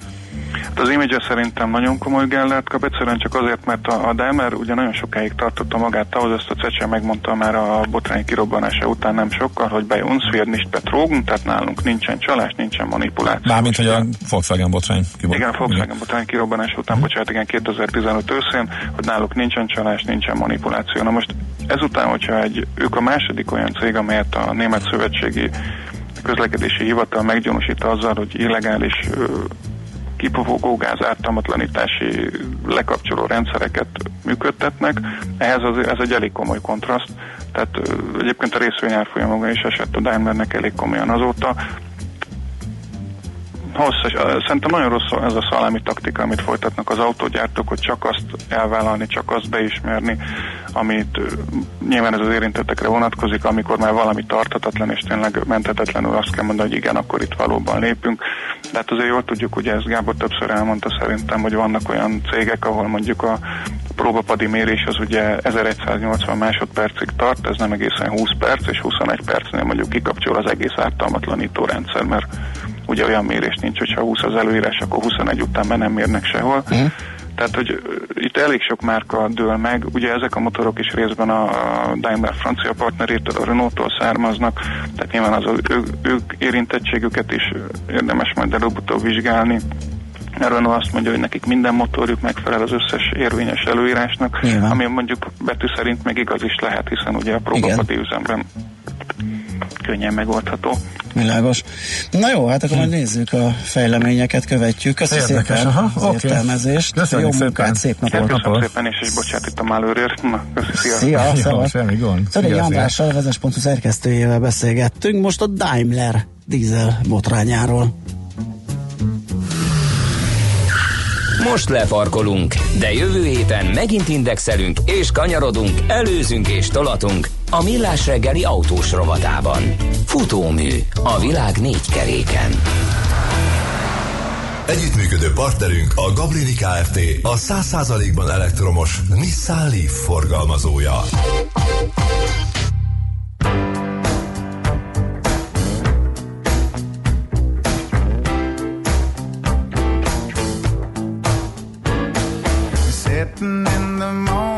Hát az image szerintem nagyon komoly gellert kap, egyszerűen csak azért, mert a, a Daimler ugye nagyon sokáig tartotta magát ahhoz, ezt a Cece megmondta már a botrány kirobbanása után nem sokkal, hogy bei uns wird nicht betrogen, tehát nálunk nincsen csalás, nincsen manipuláció. Mármint, hogy a Volkswagen botrány kibot. Igen, a Volkswagen botrány kirobbanás után, bocsánat, igen, 2015 őszén, hogy náluk nincsen csalás, nincsen manipuláció. Na most ezután, hogyha egy, ők a második olyan cég, amelyet a Német Szövetségi Közlekedési Hivatal meggyanúsít azzal, hogy illegális kipufogógáz ártalmatlanítási lekapcsoló rendszereket működtetnek. Ehhez az, ez egy elég komoly kontraszt. Tehát egyébként a részvényárfolyamokban is esett a Daimlernek elég komolyan azóta. Hosszas, szerintem nagyon rossz ez a szalámi taktika, amit folytatnak az autógyártók, hogy csak azt elvállalni, csak azt beismerni, amit nyilván ez az érintettekre vonatkozik, amikor már valami tartatatlan és tényleg mentetetlenül azt kell mondani, hogy igen, akkor itt valóban lépünk. De hát azért jól tudjuk, ugye ez Gábor többször elmondta szerintem, hogy vannak olyan cégek, ahol mondjuk a próbapadi mérés az ugye 1180 másodpercig tart, ez nem egészen 20 perc, és 21 percnél mondjuk kikapcsol az egész ártalmatlanító rendszer, mert ugye olyan mérés nincs, hogyha 20 az előírás, akkor 21 után már nem mérnek sehol. Mhm. Tehát, hogy itt elég sok márka dől meg. Ugye ezek a motorok is részben a Daimler francia partnerétől, a Renault-tól származnak, tehát nyilván az ő, ők érintettségüket is érdemes majd előbb-utóbb vizsgálni. A Renault azt mondja, hogy nekik minden motorjuk megfelel az összes érvényes előírásnak, Nyilván. ami mondjuk betű szerint meg igaz is lehet, hiszen ugye a próbapadi üzemben könnyen megoldható. Világos. Na jó, hát akkor majd nézzük a fejleményeket, követjük. Köszönöm Érdekes, szépen aha, az oké. értelmezést. Köszönjük Jó munkát, szépen. szép Hát, napot. köszönöm szépen, és, és bocsátítom előrért. Na, köszi, szia. Szia, Jó, szevasz. semmi gond. Szia, szia. Andrással, a vezes.hu szerkesztőjével beszélgettünk most a Daimler dízel botrányáról. Most lefarkolunk, de jövő héten megint indexelünk és kanyarodunk, előzünk és tolatunk a Millás reggeli autós rovatában. Futómű a világ négy keréken. Együttműködő partnerünk a Gablini Kft. A 100%-ban elektromos Nissan Leaf forgalmazója. Sitting in the morning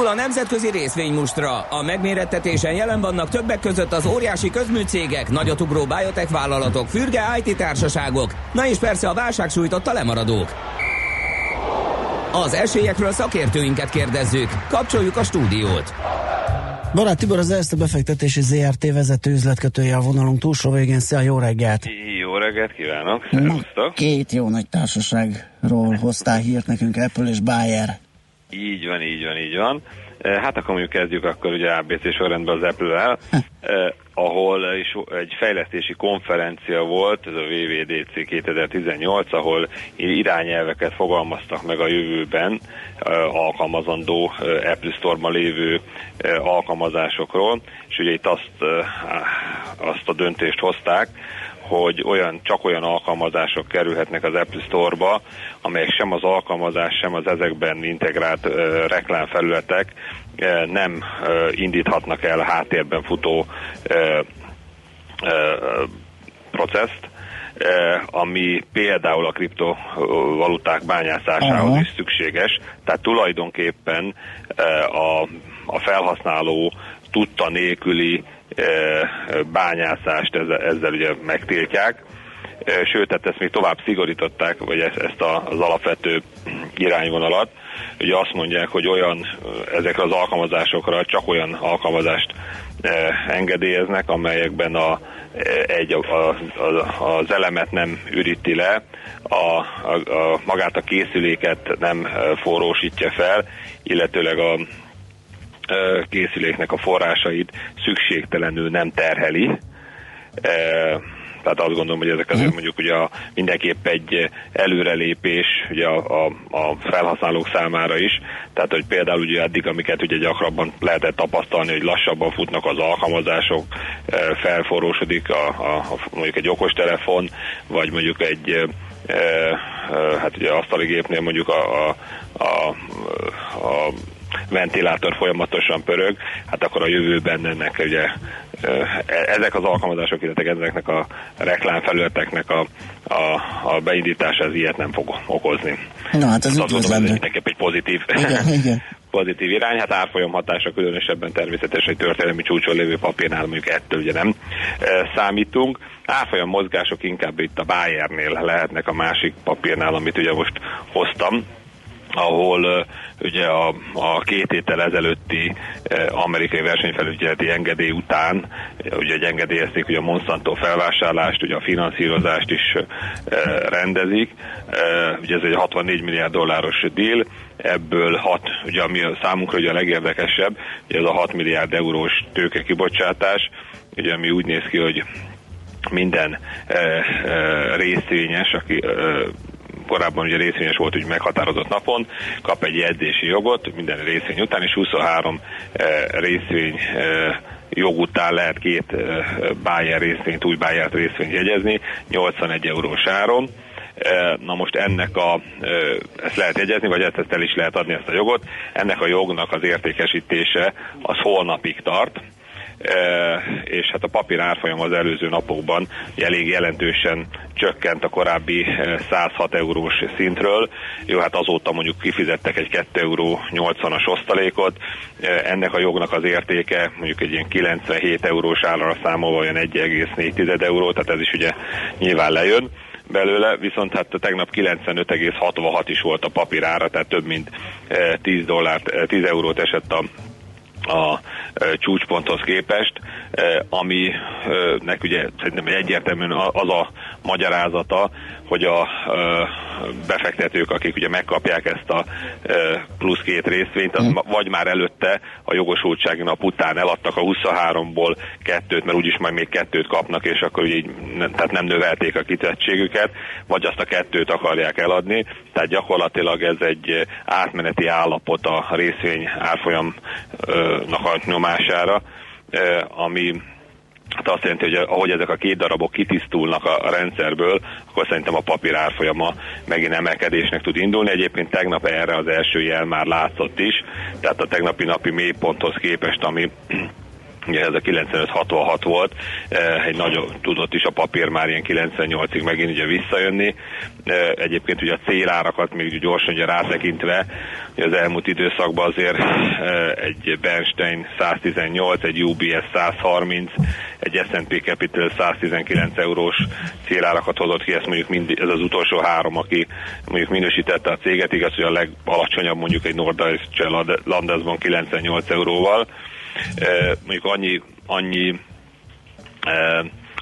Indul a nemzetközi részvénymustra. A megmérettetésen jelen vannak többek között az óriási közműcégek, nagyotugró biotech vállalatok, fürge IT társaságok, na és persze a válság sújtotta lemaradók. Az esélyekről szakértőinket kérdezzük. Kapcsoljuk a stúdiót. Barát Tibor az Erste befektetési ZRT vezető üzletkötője a vonalunk túlsó végén. Szia, jó reggelt! Jó reggelt kívánok, szervusztok! két jó nagy társaságról hoztál hírt nekünk, Apple és Bayer. Így van, így van, így van. Eh, Hát akkor mondjuk kezdjük akkor ugye ABC sorrendben az Apple-el. Eh, ahol is egy fejlesztési konferencia volt, ez a WWDC 2018, ahol irányelveket fogalmaztak meg a jövőben eh, alkalmazandó eh, Apple Store-ban lévő eh, alkalmazásokról, és ugye itt azt, eh, azt a döntést hozták, hogy olyan, csak olyan alkalmazások kerülhetnek az Apple Store-ba, amelyek sem az alkalmazás, sem az ezekben integrált uh, reklámfelületek uh, nem uh, indíthatnak el háttérben futó uh, uh, processzt, ami például a kriptovaluták bányászásához Aha. is szükséges. Tehát tulajdonképpen a, a felhasználó tudta nélküli bányászást ezzel, ezzel ugye megtiltják. Sőt, tehát ezt még tovább szigorították, vagy ezt, ezt az alapvető irányvonalat. Ugye azt mondják, hogy olyan ezekre az alkalmazásokra csak olyan alkalmazást engedélyeznek, amelyekben a, eh, egy, a, a, az elemet nem üríti le, a, a, a, magát a készüléket nem forrósítja fel, illetőleg a, készüléknek a forrásait szükségtelenül nem terheli. Tehát azt gondolom, hogy ezek azért mondjuk ugye a, mindenképp egy előrelépés ugye a, a, a felhasználók számára is. Tehát, hogy például ugye eddig, amiket ugye gyakrabban lehetett tapasztalni, hogy lassabban futnak az alkalmazások, felforrósodik a, a, a, mondjuk egy okostelefon, vagy mondjuk egy e, e, hát ugye asztali gépnél mondjuk a, a, a, a ventilátor folyamatosan pörög, hát akkor a jövőben ennek ugye ö, ezek az alkalmazások, illetve ezeknek a reklámfelületeknek a, a, a beindítása az ilyet nem fog okozni. Na hát ez azt gondolom, ez üdvözlendő. mindenképp egy pozitív, Igen, igen. pozitív irány. Hát árfolyam hatása különösebben természetes, hogy történelmi csúcson lévő papírnál mondjuk ettől ugye nem e, számítunk. Árfolyam mozgások inkább itt a Bayernél lehetnek a másik papírnál, amit ugye most hoztam ahol ugye a, a két héttel ezelőtti amerikai versenyfelügyeleti engedély után ugye hogy engedélyezték ugye a Monsanto felvásárlást, ugye a finanszírozást is rendezik. Ugye ez egy 64 milliárd dolláros deal, ebből 6, ugye ami számunkra ugye a legérdekesebb, ugye ez a 6 milliárd eurós tőke kibocsátás, ugye ami úgy néz ki, hogy minden e, e, részvényes, aki e, korábban ugye részvényes volt, hogy meghatározott napon, kap egy jegyzési jogot minden részvény után, és 23 e, részvény e, jog után lehet két e, Bayer részvényt, új Bayer részvényt jegyezni, 81 eurós áron. Na most ennek a, ezt lehet jegyezni, vagy ezt, ezt el is lehet adni ezt a jogot, ennek a jognak az értékesítése az holnapig tart, és hát a papír árfolyam az előző napokban elég jelentősen csökkent a korábbi e, 106 eurós szintről. Jó, hát azóta mondjuk kifizettek egy 2 euró 80-as osztalékot, E, ennek a jognak az értéke mondjuk egy ilyen 97 eurós állra számolva olyan 1,4 euró, tehát ez is ugye nyilván lejön belőle, viszont hát tegnap 95,66 is volt a papírára, tehát több mint e, 10 dollárt, e, 10 eurót esett a a csúcsponthoz képest, aminek ugye szerintem egyértelműen az a magyarázata, hogy a befektetők, akik ugye megkapják ezt a plusz két részvényt, az ma- vagy már előtte a jogosultsági nap után eladtak a 23-ból kettőt, mert úgyis majd még kettőt kapnak, és akkor ugye így, tehát nem növelték a kitettségüket, vagy azt a kettőt akarják eladni, tehát gyakorlatilag ez egy átmeneti állapot a részvény árfolyamnak a nyomására, ami Hát azt jelenti, hogy ahogy ezek a két darabok kitisztulnak a rendszerből, akkor szerintem a papír árfolyama megint emelkedésnek tud indulni. Egyébként tegnap erre az első jel már látszott is, tehát a tegnapi napi mélyponthoz képest, ami ugye ez a 95-66 volt, eh, egy nagyon tudott is a papír már ilyen 98-ig megint ugye visszajönni. Eh, Egyébként ugye a célárakat még gyorsan ugye rátekintve, ugye az elmúlt időszakban azért eh, egy Bernstein 118, egy UBS 130, egy S&P Capital 119 eurós célárakat hozott ki, ezt mondjuk mind, ez az utolsó három, aki mondjuk minősítette a céget, igaz, hogy a legalacsonyabb mondjuk egy Norddeutsche Landesbank 98 euróval, mondjuk annyi, annyi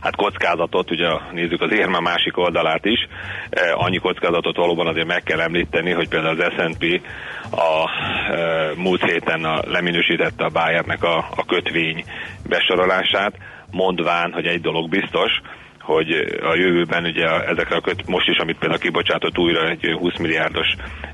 hát kockázatot, ugye nézzük az érme másik oldalát is, annyi kockázatot valóban azért meg kell említeni, hogy például az S&P a múlt héten a, leminősítette a Bayernek a, a kötvény besorolását, mondván, hogy egy dolog biztos, hogy a jövőben ugye ezekre a köt, most is, amit például kibocsátott újra egy 20 milliárdos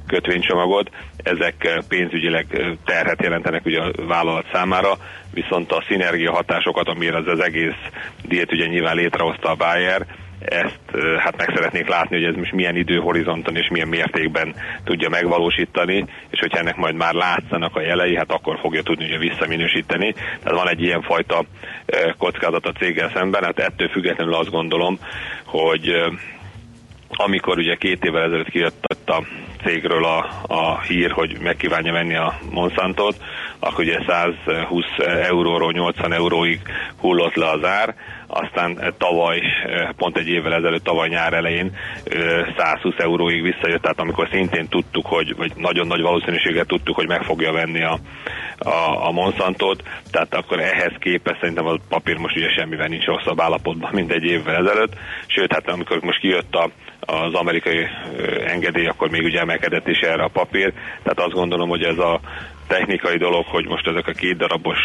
kötvénycsomagot, ezek pénzügyileg terhet jelentenek ugye a vállalat számára, viszont a szinergia hatásokat, amire az, az egész diét ugye nyilván létrehozta a Bayer, ezt hát meg szeretnék látni, hogy ez most milyen időhorizonton és milyen mértékben tudja megvalósítani, és hogyha ennek majd már látszanak a jelei, hát akkor fogja tudni ugye visszaminősíteni. Tehát van egy ilyen fajta kockázat a céggel szemben, hát ettől függetlenül azt gondolom, hogy amikor ugye két évvel ezelőtt kijött a cégről a, a hír, hogy megkívánja venni a Monsantot, akkor ugye 120 euróról 80 euróig hullott le az ár, aztán tavaly, pont egy évvel ezelőtt, tavaly nyár elején 120 euróig visszajött, tehát amikor szintén tudtuk, hogy, vagy nagyon nagy valószínűséggel tudtuk, hogy meg fogja venni a, a, a Monsantot, tehát akkor ehhez képest szerintem a papír most ugye semmivel nincs rosszabb állapotban, mint egy évvel ezelőtt, sőt, hát amikor most kijött a, az amerikai engedély, akkor még ugye emelkedett is erre a papír, tehát azt gondolom, hogy ez a technikai dolog, hogy most ezek a két darabos,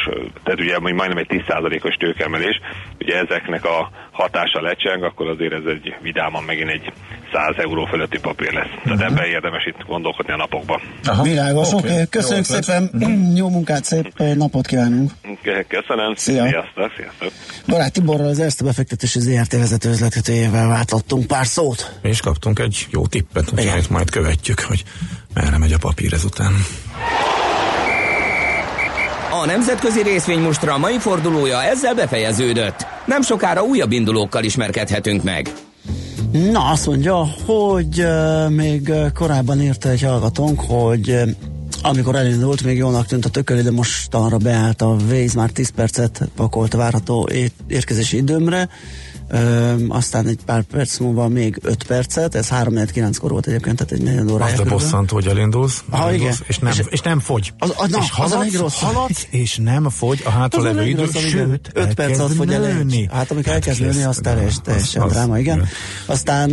tehát ugye majdnem egy 10%-os tőkemelés, ugye ezeknek a hatása lecseng, akkor azért ez egy vidáman megint egy 100 euró fölötti papír lesz. Tehát Mhm. ebben érdemes itt gondolkodni a napokban. Aha. Világos, oké. Okay. Köszönjük Jó szépen, jó munkát, szép napot kívánunk. Köszönöm, Szia. sziasztok, sziasztok. Barát Tiborral az Erste befektetési ZRT vezető üzletkötőjével váltottunk pár szót. És kaptunk egy jó tippet, úgyhogy majd követjük, hogy merre megy a papír ezután. A nemzetközi részvénymustra mai fordulója ezzel befejeződött. Nem sokára újabb indulókkal ismerkedhetünk meg. Na, azt mondja, hogy még korábban írta egy hallgatónk, hogy amikor elindult, még jónak tűnt a tököli, de most arra beállt a Waze, már 10 percet pakolt várható érkezési időmre, Ö, aztán egy pár perc múlva még 5 percet, ez 3-4-9-kor volt egyébként, tehát egy negyed órája. Az a bosszantó, hogy elindulsz, elindulsz igen. és, nem, és, És- nem fogy. Az, az, na, és az a haladsz, haladsz, és nem fogy a hátra levő idő, sőt, Öt perc alatt elkezd fogy egy. Hát amikor elkezd kész. nőni, az teljes, teljesen az- dráma, igen. igen. Aztán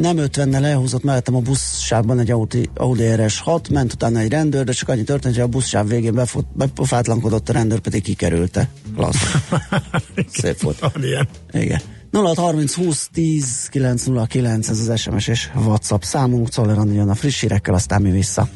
nem 50-nel lehúzott mellettem a buszsávban egy Audi, Audi RS6, ment utána egy rendőr, de csak annyi történt, hogy a buszsáv végén befut, bepofátlankodott, a rendőr pedig kikerülte. Klassz. Szép volt. Van ilyen. Igen. 0630 20 10 909 ez az SMS és WhatsApp számunk, Czoller a friss hírekkel, aztán mi vissza.